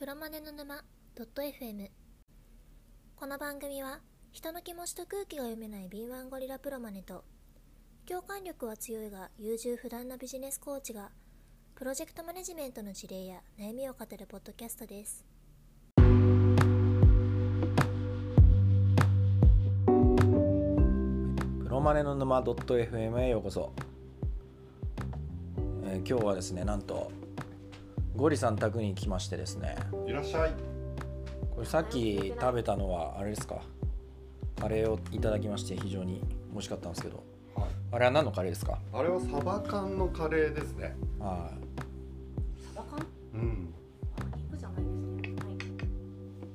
プロマネの沼 .fm この番組は人の気持ちと空気が読めない敏腕ゴリラプロマネと共感力は強いが優柔不断なビジネスコーチがプロジェクトマネジメントの事例や悩みを語るポッドキャストです。プロマネの沼 .fm へようこそ、えー今日はですねなんとゴリさん宅に来ましてですねいらっしゃい。これさっき食べたのはあれですか？カレーをいただきまして非常に美味しかったんですけどはい。あれは何のカレーですか？あれはサバ缶のカレーですね。はサバ缶？うん。あ肉じゃないですね。はい。い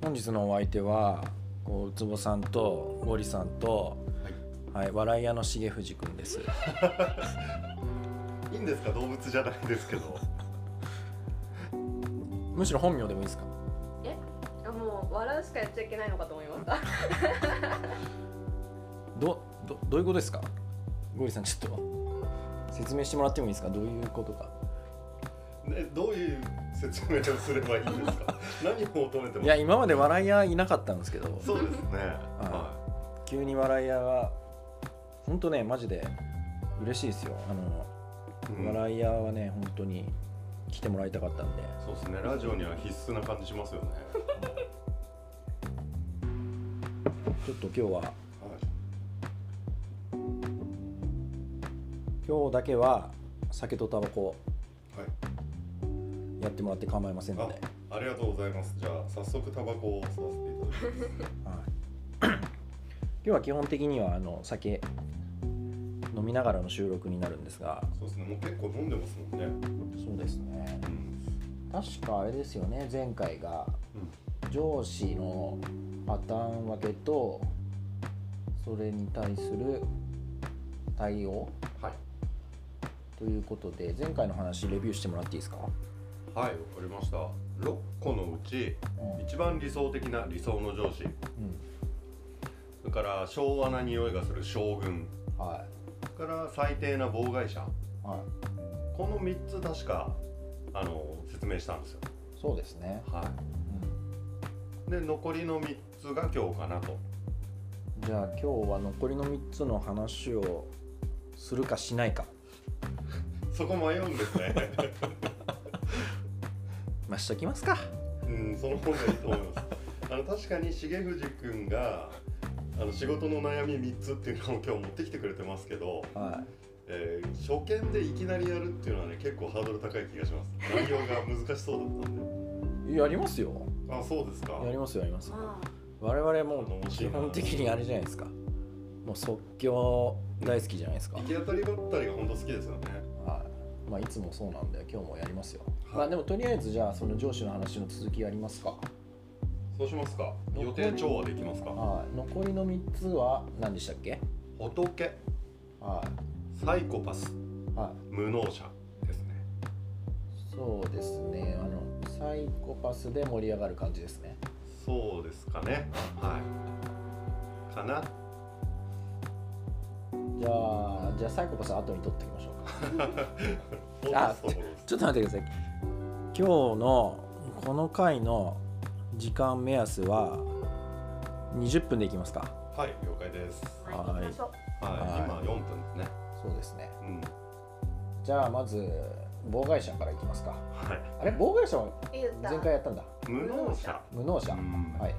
本日のお相手はこうウツボさんとゴリさんと、はい、笑い屋の重藤くんです いいんですか？動物じゃないですけど。むしろ本名でもいいですか？え、あもう笑うしかやっちゃいけないのかと思いました。どどどういうことですか？ゴリさんちょっと説明してもらってもいいですか？どういうことか？ねどういう説明をすればいいんですか？何を求めて。いや今まで笑い屋いなかったんですけどそうですね。はは急に笑い屋が本当ねマジで嬉しいですよあの、い。うん笑い屋はね本当に来てもらいたかったんでそうですね。ラジオには必須な感じしますよね。ちょっと今日ははい。今日だけは酒とタバコはい。やってもらって構いませんので、ありがとうございます。じゃあ早速タバコをさせていただきます。はい、今日は基本的にはあの酒飲みながらの収録になるんですがそうですね。もう結構飲んでますもんね。そうですねうん。確かあれですよね前回が上司のパターン分けとそれに対する対応はい。ということで前回の話レビューしてもらっていいですか、はい。わかりました。六個のうちうん一番理想的な理想の上司。それから昭和な匂いがする将軍はそれから最低な妨害者。い、はい、この3つ確かあの説明したんですよ。そうですね、はういで残りの3つが今日かなと。ん、じゃあ今日は残りの3つの話をするかしないか。そこ迷うんですね。まあしときますか。うんその方がいいと思います。あの確かに重藤君があの仕事の悩み3つっていうのを今日持ってきてくれてますけど、はえー初見でいきなりやるっていうのはね結構ハードル高い気がします。内容が難しそうだったんで。いやりますよ。あそうですか。やりますよやりますよ。あ我々も基本的にあれじゃないですか。もう即興大好きじゃないですか、行き当たりばったりが本当好きですよね。はい。まあいつもそうなんで今日もやりますよ、はい。まあでもとりあえずじゃあその上司の話の続きやりますかそうしますか。予定調和できますか。はい。残りの3つは何でしたっけ？仏。はサイコパス。い、はい、無能者。ですね。そうですね。あのサイコパスで盛り上がる感じですね。そうですかね。はい。かな。じゃあじゃあサイコパスは後に取っておきましょうか。あちょっと待ってください。今日のこの回の時間目安は20分でいきますか。はい了解です。あ。はい。今4分ですね。そうですね。うん。じゃあまず妨害者からいきますか。はい。あれ？妨害者は言った。前回やったんだ。無能者。無能者、うん。はい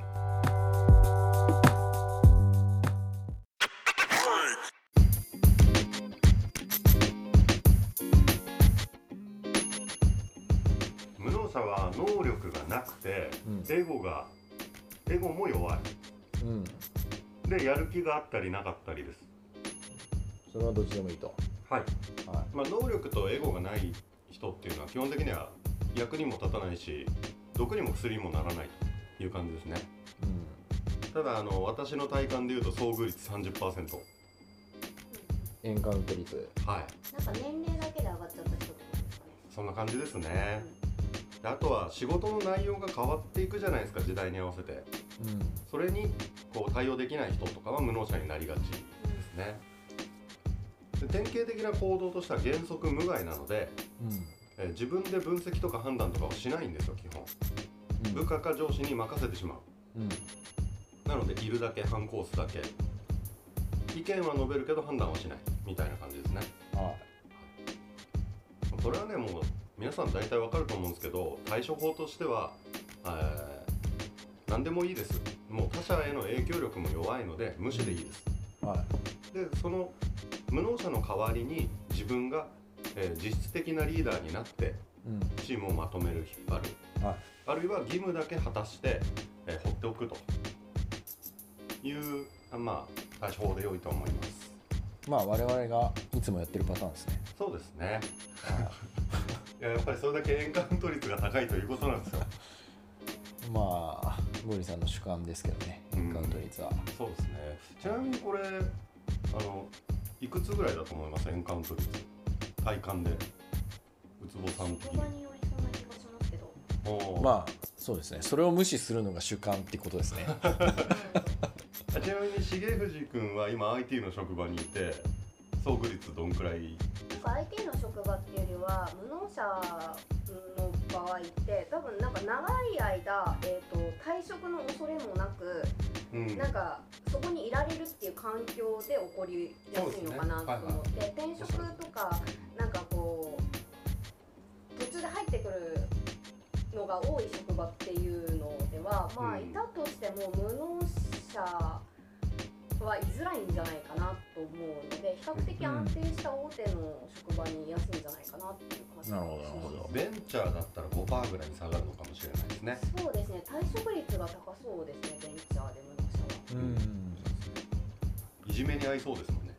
なくてうん。エゴがエゴも弱い。うん。でやる気があったりなかったりです。それはどっちでもいいと。はい。はまあ、能力とエゴがない人っていうのは基本的には役にも立たないし毒にも薬にもならないという感じですね。い、うん、ただあの私の体感でいうと遭遇率30%エンカウント。率。はい。なんか年齢だけで上がっちゃった人ってことですかね。そんな感じですね。であとは仕事の内容が変わっていくじゃないですか時代に合わせて。うそれにこう対応できない人とかは無能者になりがちですね。で典型的な行動としては原則無害なので、んうん。えー自分で分析とか判断とかをしないんですよ基本。うん。部下か上司に任せてしまう。うん。なのでいるだけ反抗すだけ。意見は述べるけど判断はしない。みたいな感じですね。はこれはねもう皆さん大体わかると思うんですけど対処法としては、えー何でもいいです。もう他者への影響力も弱いので無視でいいです。いはい。でその無能者の代わりに自分が、えー実質的なリーダーになってうん。チームをまとめる引っ張る。はい。あるいは義務だけ果たして、えー放っておくと。いうあまあ対処法で良いと思います。まあ我々がいつもやってるパターンですね。そうですね。いややっぱりそれだけエンカウント率が高いということなんですよ。まあゴリさんの主観ですけどねエンカウント率は、そうですね。ちなみにこれあのいくつぐらいだと思います？エンカウント率体感で。ウツボさん的に。職場によりそうな気がしますけどおー。まあそうですね。それを無視するのが主観ってことですね。あ ちなみに重藤君は今 IT の職場にいて遭遇率どんくらいか IT の職場っていうよりは無能者の場合って多分なんか長い間、えー、と退職の恐れもなく、うん。なんかそこにいられるっていう環境で起こりやすいのかなと思って、転職とかなんかこう途中で入ってくるのが多い職場っていうのではまあうん。いたとしても無能者は居づらいんじゃないかなと思うので比較的安定した大手の職場にいやすいんじゃないかなっていう感じがなるほどなるほど。ベンチャーだったら5%ぐらいに下がるのかもしれないですね。そうですね。退職率が高そうですねベンチャーで無能者はうん。いじめに合いそうですもんね。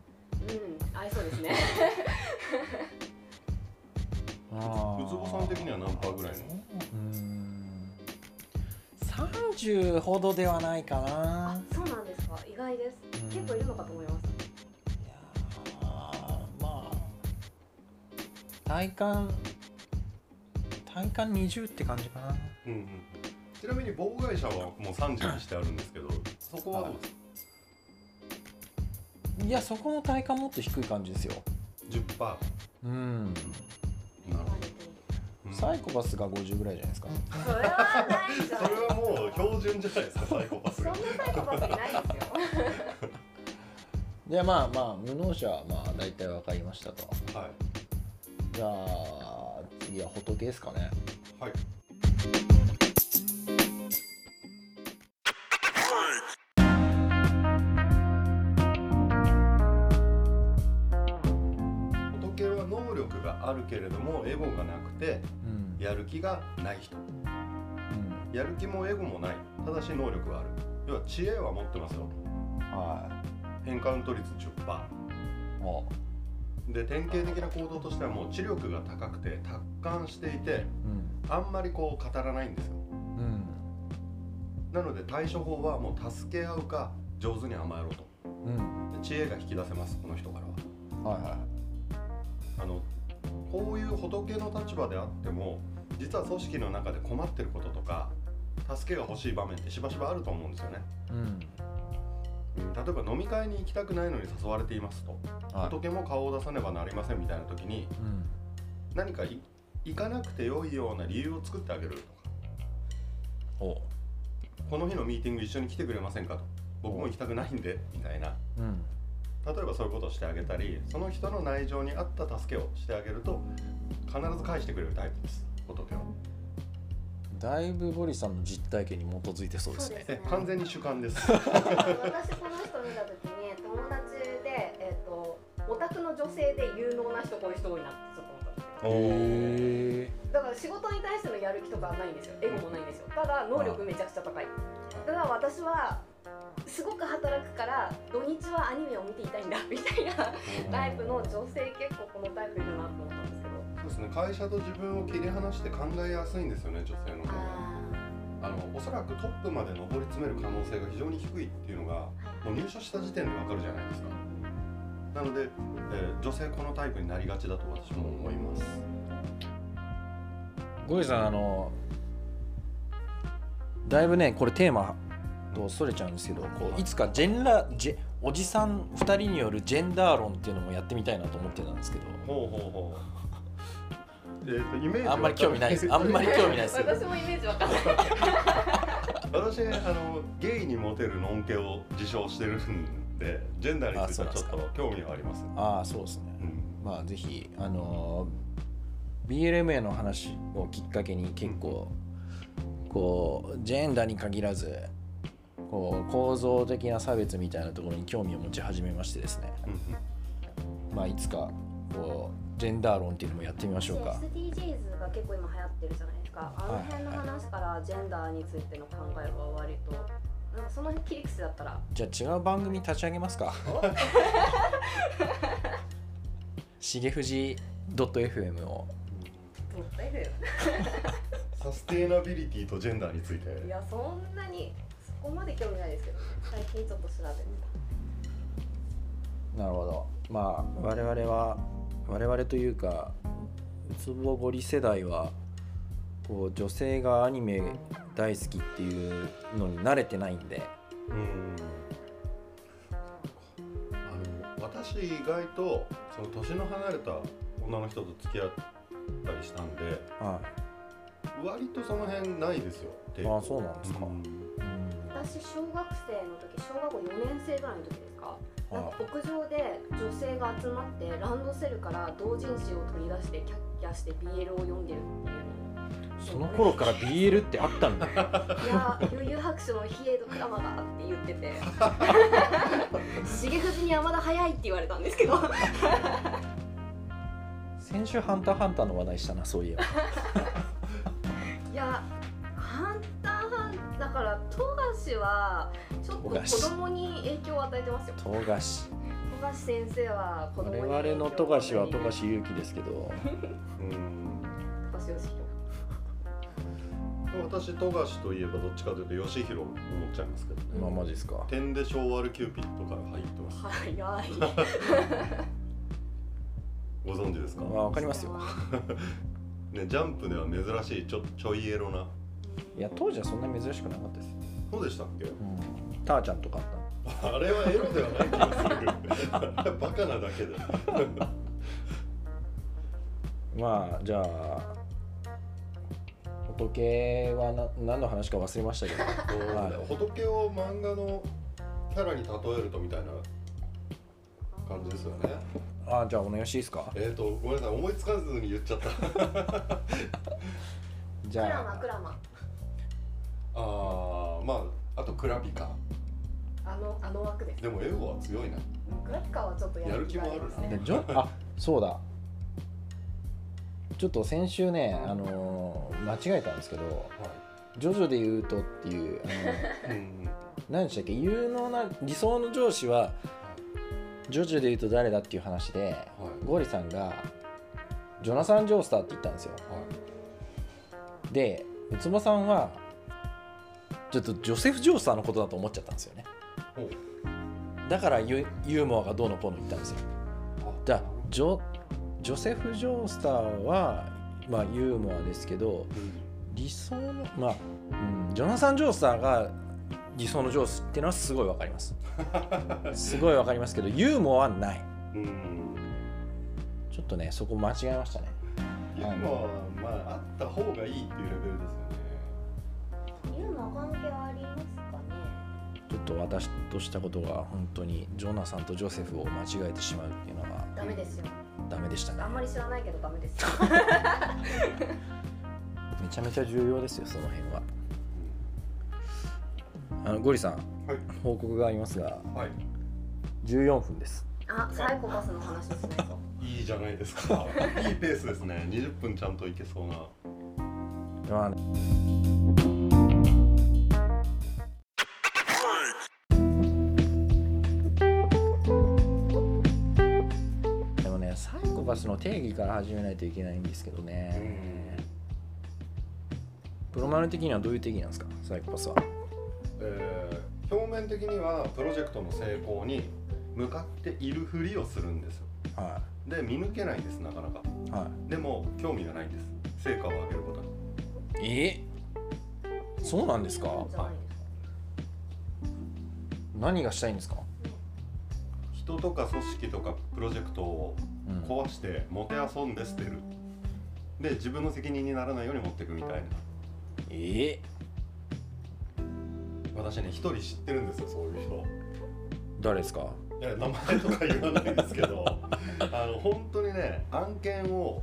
うん合いそうですね。あー。ウツボさん的には何パーぐらいの？うん。30ほどではないかな。あそうなんか意外です。うん。結構いるのかと思います。いやーまあ体感体感20って感じかな。うんうん。ちなみに妨害者はもう30にしてあるんですけどそこは？どうですかいやそこの体感もっと低い感じですよ。10%うんなるほど、うんサイコパスが50ぐらいじゃないですか。それはないじゃそれはもう標準じゃないですかサイコパスが。そんなサイコパスいないですよ。でまあまあ無能者はまあ大体分かりましたと。はい。じゃあ次は仏ですかね。はい気がない人。うんやる気もエゴもない。ただし能力がある。要は知恵は持ってますよ。はエンカウント率10%いお。で典型的な行動としてはもう知力が高くて達観していてうん。あんまりこう語らないんですよ。うん。なので対処法はもう助け合うか上手に甘えろと。うん。で知恵が引き出せますこの人からは。はいはい。あのこういう仏の立場であっても実は組織の中で困ってることとか助けが欲しい場面ってしばしばあると思うんですよね、うん。うん例えば飲み会に行きたくないのに誘われていますと。はい。仏も顔を出さねばなりませんみたいな時にうん何かい行かなくて良いような理由を作ってあげるとか。お。この日のミーティング一緒に来てくれませんかと。僕も行きたくないんでみたいな。うん。例えばそういうことをしてあげたりその人の内情に合った助けをしてあげると必ず返してくれるタイプですだいぶボリさんの実体験に基づいてそうですね。そうですえ完全に主観です。私この人見た時に友達で、えっとオタクの女性で有能な人こういう人多いなってちょっと思ったんですけどだから仕事に対してのやる気とかはないんですよ。エゴもないんですよ。ただ能力めちゃくちゃ高い。ただ私はすごく働くから土日はアニメを見ていたいんだみたいなタイプの女性結構このタイプいるなと思ったんですそうですね。会社と自分を切り離して考えやすいんですよね女性の方がああのおそらくトップまで上り詰める可能性が非常に低いっていうのがもう入社した時点でわかるじゃないですか。なので、えー女性このタイプになりがちだと私も思います。ゴリさんあのだいぶねこれテーマとそれちゃうんですけどこうい。つかジェンラジェおじさん2人によるジェンダー論っていうのもやってみたいなと思ってたんですけど。ほうほうほうえーとイメージあんまり興味ないです。あんまり興味ないです。私もイメージわかんない。私あのゲイにモテるノンケを自称してるんでジェンダーについてはちょっと興味はあります。ああそうですね、うん。まあぜひあのー BLMA の話をきっかけに結構こうジェンダーに限らずこう構造的な差別みたいなところに興味を持ち始めましてですね。うん。まあいつかこうジェンダー論っていうのもやってみましょうか。SDGs が結構今流行ってるじゃないですか。あの辺の話からジェンダーについての考えが割となんかその切り口だったら。じゃあ違う番組立ち上げますか。重藤 .fm を。どうだよサステイナビリティとジェンダーについて。いやそんなにそこまで興味ないですけど最近ちょっと調べてなるほど。まあ我々は我々というかうつぼゴリ世代はこう女性がアニメ大好きっていうのに慣れてないんで。うん。あの私意外とその年の離れた女の人と付き合ったりしたんでは割とその辺ないですよ。いああそうなんですか、うん。うん。私小学生の時小学校4年生ぐらいの時ですか？なん。かあ屋上で女性が集まってランドセルから同人誌を取り出してキャッキャして BL を読んでるっていうその頃から BL ってあったんだ。いや悠々白書の比叡とクラマがって言ってて。重藤に山田早いって言われたんですけど。先週「ハンターハンター」の話題したなそういえばちょっと子供に影響を与えてますよ。富樫。富樫先生は子供に我々の富樫は富富樫勇樹ですけどうん樫義弘私富樫といえばどっちかというと義弘思っちゃいますけど。ねまあマジですか。点で昭和ルキューピッドから入ってます。早い。ご存知ですか、あわかりますよ。ね、ジャンプでは珍しいちょちょいエロな。いや当時はそんな珍しくなかったですよ、そうでしたっけ？うん、ターちゃんとかあったあれはエロではない気がするバカなだけでまあじゃあ仏はな何の話か忘れましたけど。はい。仏を漫画のキャラに例えるとみたいな感じですよね。あじゃあお願いしていいですか？えっ、ー、とごめんなさい。思いつかずに言っちゃった。じクラゃあマクラマあーまああとクラピカあのあの枠です。でもエゴは強いな。クラピカはちょっとやる気がありますやねでジョあそうだ。ちょっと先週ね、あのー間違えたんですけどは「ジョジョで言うと」っていうあのいうん何でしたっけ？有能な理想の上司はジョジョで言うと誰だっていう話ではい。ゴリさんがジョナサン・ジョースターって言ったんですよ。はい。でウツボさんはちょっとジョセフ・ジョースターのことだと思っちゃったんですよねだからユユーモアがどうのこうの言ったんですよ。あ。じゃあジョジョセフ・ジョースターはまあユーモアですけどうん。理想のまあ、うん、ジョナサン・ジョースターが理想の上司っていうのはすごいわかります。すごいわかりますけどユーモアはない。うん。ちょっとねそこ間違えましたね。ユーモアはまああった方がいいっていうレベルですよね。ユーモア関係ありますと私としたことが本当にジョナサンとジョセフを間違えてしまうっていうのがダメですよ。ダメでしたね。あんまり知らないけどダメです。よ めちゃめちゃ重要ですよその辺は。あのゴリさんはい。報告がありますがはい。14分です。あサイコパスの話ですね。いいじゃないですか。いいペースですね。20分ちゃんといけそうな。まあねスの定義から始めないといけないんですけどね。プロマル的にはどういう定義なんですか？サイコパスは。えー表面的にはプロジェクトの成功に向かっているふりをするんですよ。はで見抜けないんですなかなか。い。はでも興味がないんです。成果を上げることに。いえ？そうなんですか？じゃない何がしたいんですか、人とか組織とかプロジェクトをうん壊してもてあそんで捨てる。で自分の責任にならないように持っていくみたいな。え？私ね一人知ってるんですよそういう人。誰ですか？いや名前とか言わないですけど。あの本当にね案件を、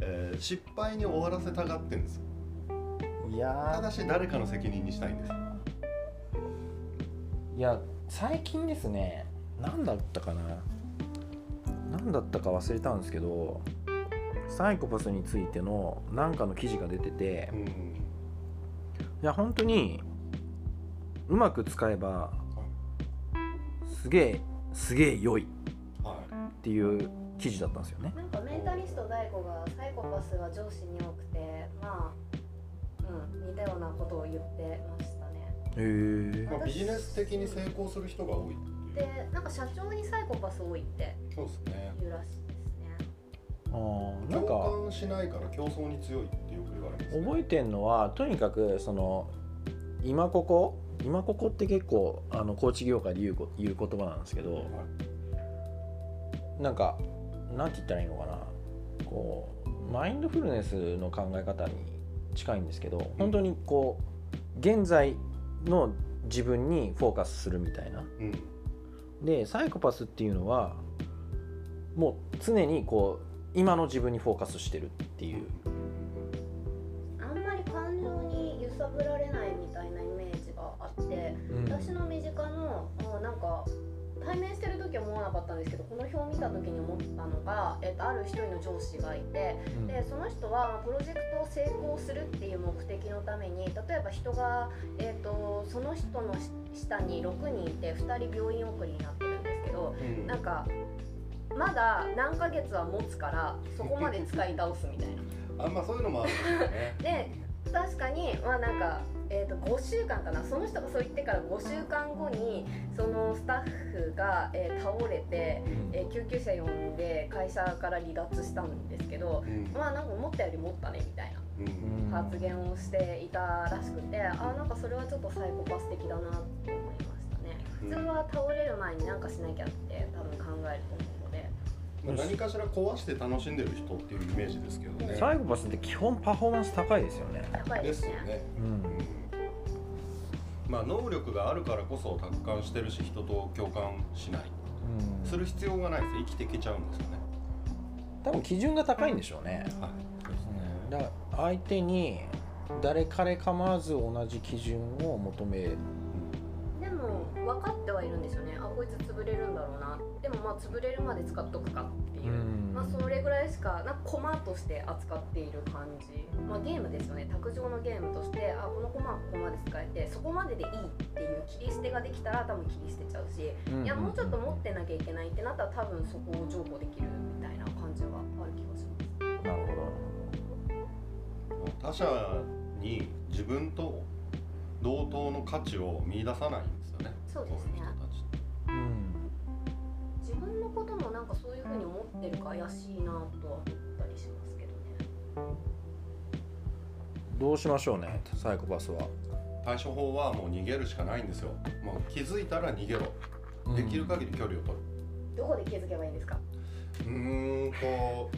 えー失敗に終わらせたがってんですよ。いやただし誰かの責任にしたいんですいや最近ですね何だったかな何だったか忘れたんですけどサイコパスについての何かの記事が出ててうんいや本当にうまく使えばすげえすげえ良いはっていう記事だったんですよね。なんかメンタリスト大悟がサイコパスが上司に多くてまあうん似たようなことを言ってましたね。へえい、まあ、ビジネス的に成功する人が多いってなんか社長にサイコパス多いってそうですね。言うらしいですね。あーなんか共感しないから競争に強いってよく言われます、ね、覚えてんのはとにかくその今ここ今ここって結構あのコーチ業界で言うこ言う言葉なんですけどなんかなんて言ったらいいのかな。こうマインドフルネスの考え方に近いんですけど本当にこう現在の自分にフォーカスするみたいな。うんでサイコパスっていうのはもう常にこう今の自分にフォーカスしてるっていう。あんまり感情に揺さぶられないみたいなイメージがあって私の身近のあなんか対面してる時は思わなかったんですけどこの表を見た時に思ったのが、えっとある一人の上司がいてうん。でその人はプロジェクトを成功するっていう目的のために例えば人が、えっとその人の下に6人いて2人病院送りになってるんですけどうん。なんかまだ何ヶ月は持つからそこまで使い倒すみたいな。あんまそういうのもあるんですよね。で確かにまあなんか、えー、と5週間かな。その人がそう言ってから5週間後にそのスタッフが、えー倒れて、えー救急車呼んで会社から離脱したんですけどうん。まあなんか思ったより持ったねみたいなうん。発言をしていたらしくてあなんかそれはちょっとサイコパス的だなって思いましたね。うん。普通は倒れる前に何かしなきゃって多分考えると思うまあ何かしら壊して楽しんでる人っていうイメージですけどね。サイコパスって基本パフォーマンス高いですよね。やばいでですよね。うん。うん。まあ能力があるからこそ達観してるし人と共感しない。うん。する必要がないです。生きていけちゃうんですよね。多分基準が高いんでしょうね。はい。だから相手に誰彼構わず同じ基準を求めも分かってはいるんですよね。あこいつ潰れるんだろうな。でもまあ潰れるまで使っとくかっていう、うん。まあそれぐらいしかなんか駒として扱っている感じ、まあ、ゲームですよね。卓上のゲームとしてあこの駒はここまで使えてそこまででいいっていう切り捨てができたら多分切り捨てちゃうし、いやもうちょっと持ってなきゃいけないってなったら多分そこを譲歩できるみたいな感じはある気がします。なるほど。他者に自分と同等の価値を見出さないそうですね。こうん。自分のこともなんかそういう風に思ってるか怪しいなとは思ったりしますけどね。どうしましょうね、サイコパスは。対処法はもう逃げるしかないんですよ。もう気づいたら逃げろ。できる限り距離を取る。どこで気づけばいいんですか？うーんと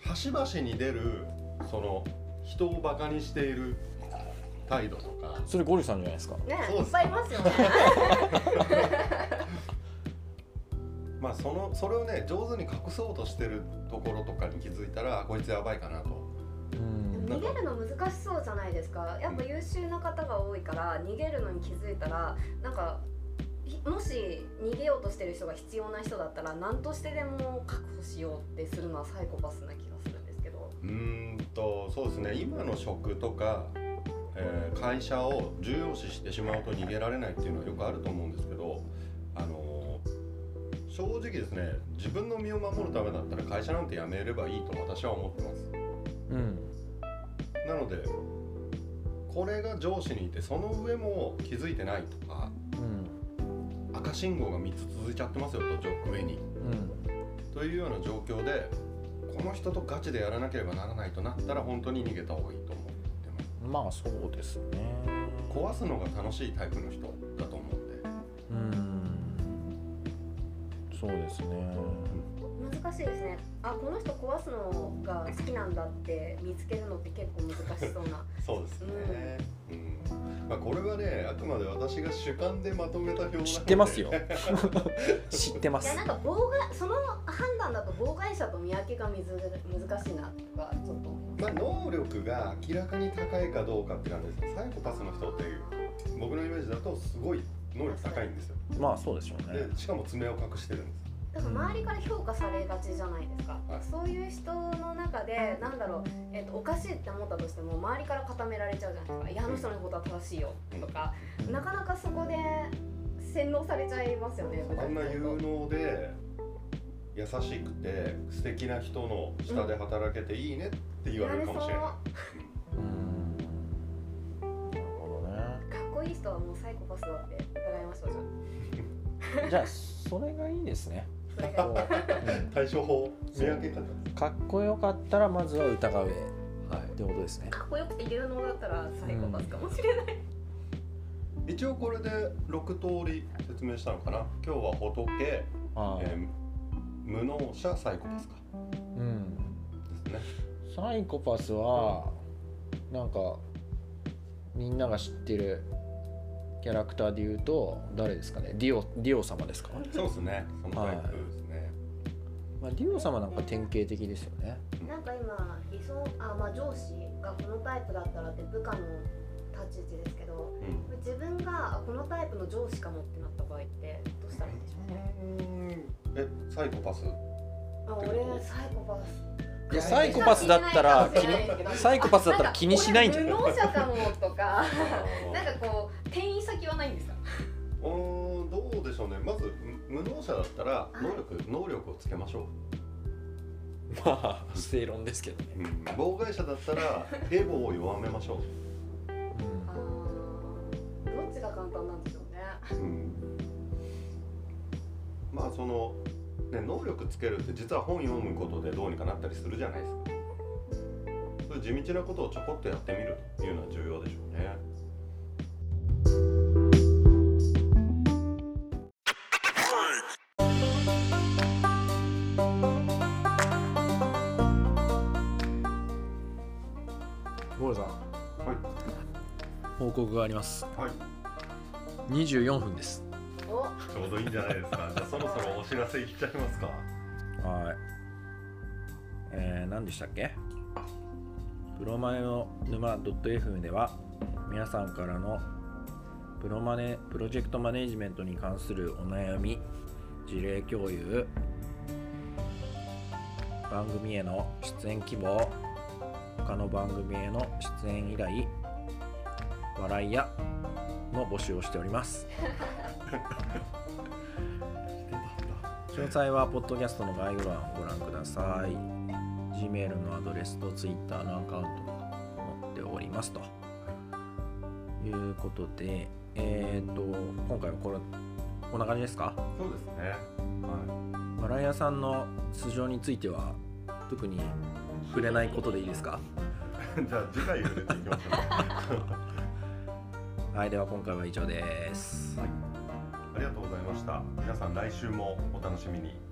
端々に出るその人をバカにしている態度とか。それゴリさんじゃないですか。ねいっぱいいますよね。まあそのそれをね上手に隠そうとしてるところとかに気づいたらこいつやばいかなと。うん。逃げるの難しそうじゃないですか。やっぱ優秀な方が多いから逃げるのに気づいたらなんかひもし逃げようとしてる人が必要な人だったら何としてでも確保しようってするのはサイコパスな気がするんですけど。うーんとそうですね。今の職とか、えー会社を重要視してしまうと逃げられないっていうのはよくあると思うんですけどあのー正直ですね自分の身を守るためだったら会社なんて辞めればいいと私は思ってますうん。なのでこれが上司にいてその上も気づいてないとかうん。赤信号が3つ続いちゃってますよと上にうん。というような状況でこの人とガチでやらなければならないとなったら本当に逃げた方がいいと思ってまあそうですね。壊すのが楽しいタイプの人だと思うんでうん。そうですね。難しいですねあこの人壊すのが好きなんだって見つけるのって結構難しそうな そうですね、うんまあこれはねあくまで私が主観でまとめた表知ってますよ。知ってます。いやなんか妨害その判断だと妨害者と見分けが難しいなとかちょっとまあ能力が明らかに高いかどうかって感じですサイコパスの人っていう僕のイメージだとすごい能力高いんですよ。まあそうでしょうね。でしかも爪を隠してるんですだから周りから評価されがちじゃないですか、はい。そういう人の中でなんだろう、えっとおかしいって思ったとしても周りから固められちゃうじゃないですか「いやあの人のことは正しいよ」とか、なかなかそこで洗脳されちゃいますよね。あんな有能で優しくて素敵な人の下で働けていいねって言われるかもしれない、うん。なるほどね。かっこいい人はもうサイコパスだって疑いましょうじゃじゃあ それがいいですね。あそれがこう対処法見分け方。かっこよかったらまずは疑うはい。ってことですね。かっこよくて有能だったらサイコパスかもしれない、一応これで6通り説明したのかな。今日は仏、無能者サイコパスか。うん。ですね。サイコパスはなんかみんなが知ってるキャラクターで言うと誰ですかね？ディオディオ様ですか、そうですね。そのタイプですね、まあ、ディオ様なんか典型的ですよね。なんか今理想あまあ上司がこのタイプだったらって部下の立ち位置ですけどうん。自分があこのタイプの上司かもってなった場合ってどうしたらいいんでしょうね？えサイコパス？あ俺サイコパス。いやサイコパスだったら気気にサイコパスだったら気にしないんじゃない？無能者かもとか。あなんかこう転移先はないんですか？ーうーんどうでしょうね。まず無無能者だったらい。能力能力をつけましょまあ正論ですけどね、う、うん、妨害者だったらエゴを弱めましょあー。どっちが簡単なんでしょうね。う、うん、まあそのね能力つけるって実は本読むことでどうにかなったりするじゃないですか。そういう地道なことをちょこっとやってみるというのは告があります。はい。24分です。お。ちょうどいいんじゃないですか。じゃあそろそろお知らせいっちゃいますか。はい。えー、何でしたっけ？プロマネの沼 .fm では皆さんからのプロマネプロジェクトマネジメントに関するお悩み事例共有番組への出演希望他の番組への出演依頼笑いやの募集をしております。詳細はポッドキャストの概要欄をご覧ください。Gmail のアドレスと Twitter のアカウントも載っておりますと。いうことでえっ、と今回はこれこんな感じですか？そうですね。はマライアさんの素性については特に触れないことでいいですか？い じゃあ次回触れていきましょうはいでは今回は以上です。はい。ありがとうございました。皆さん来週もお楽しみに。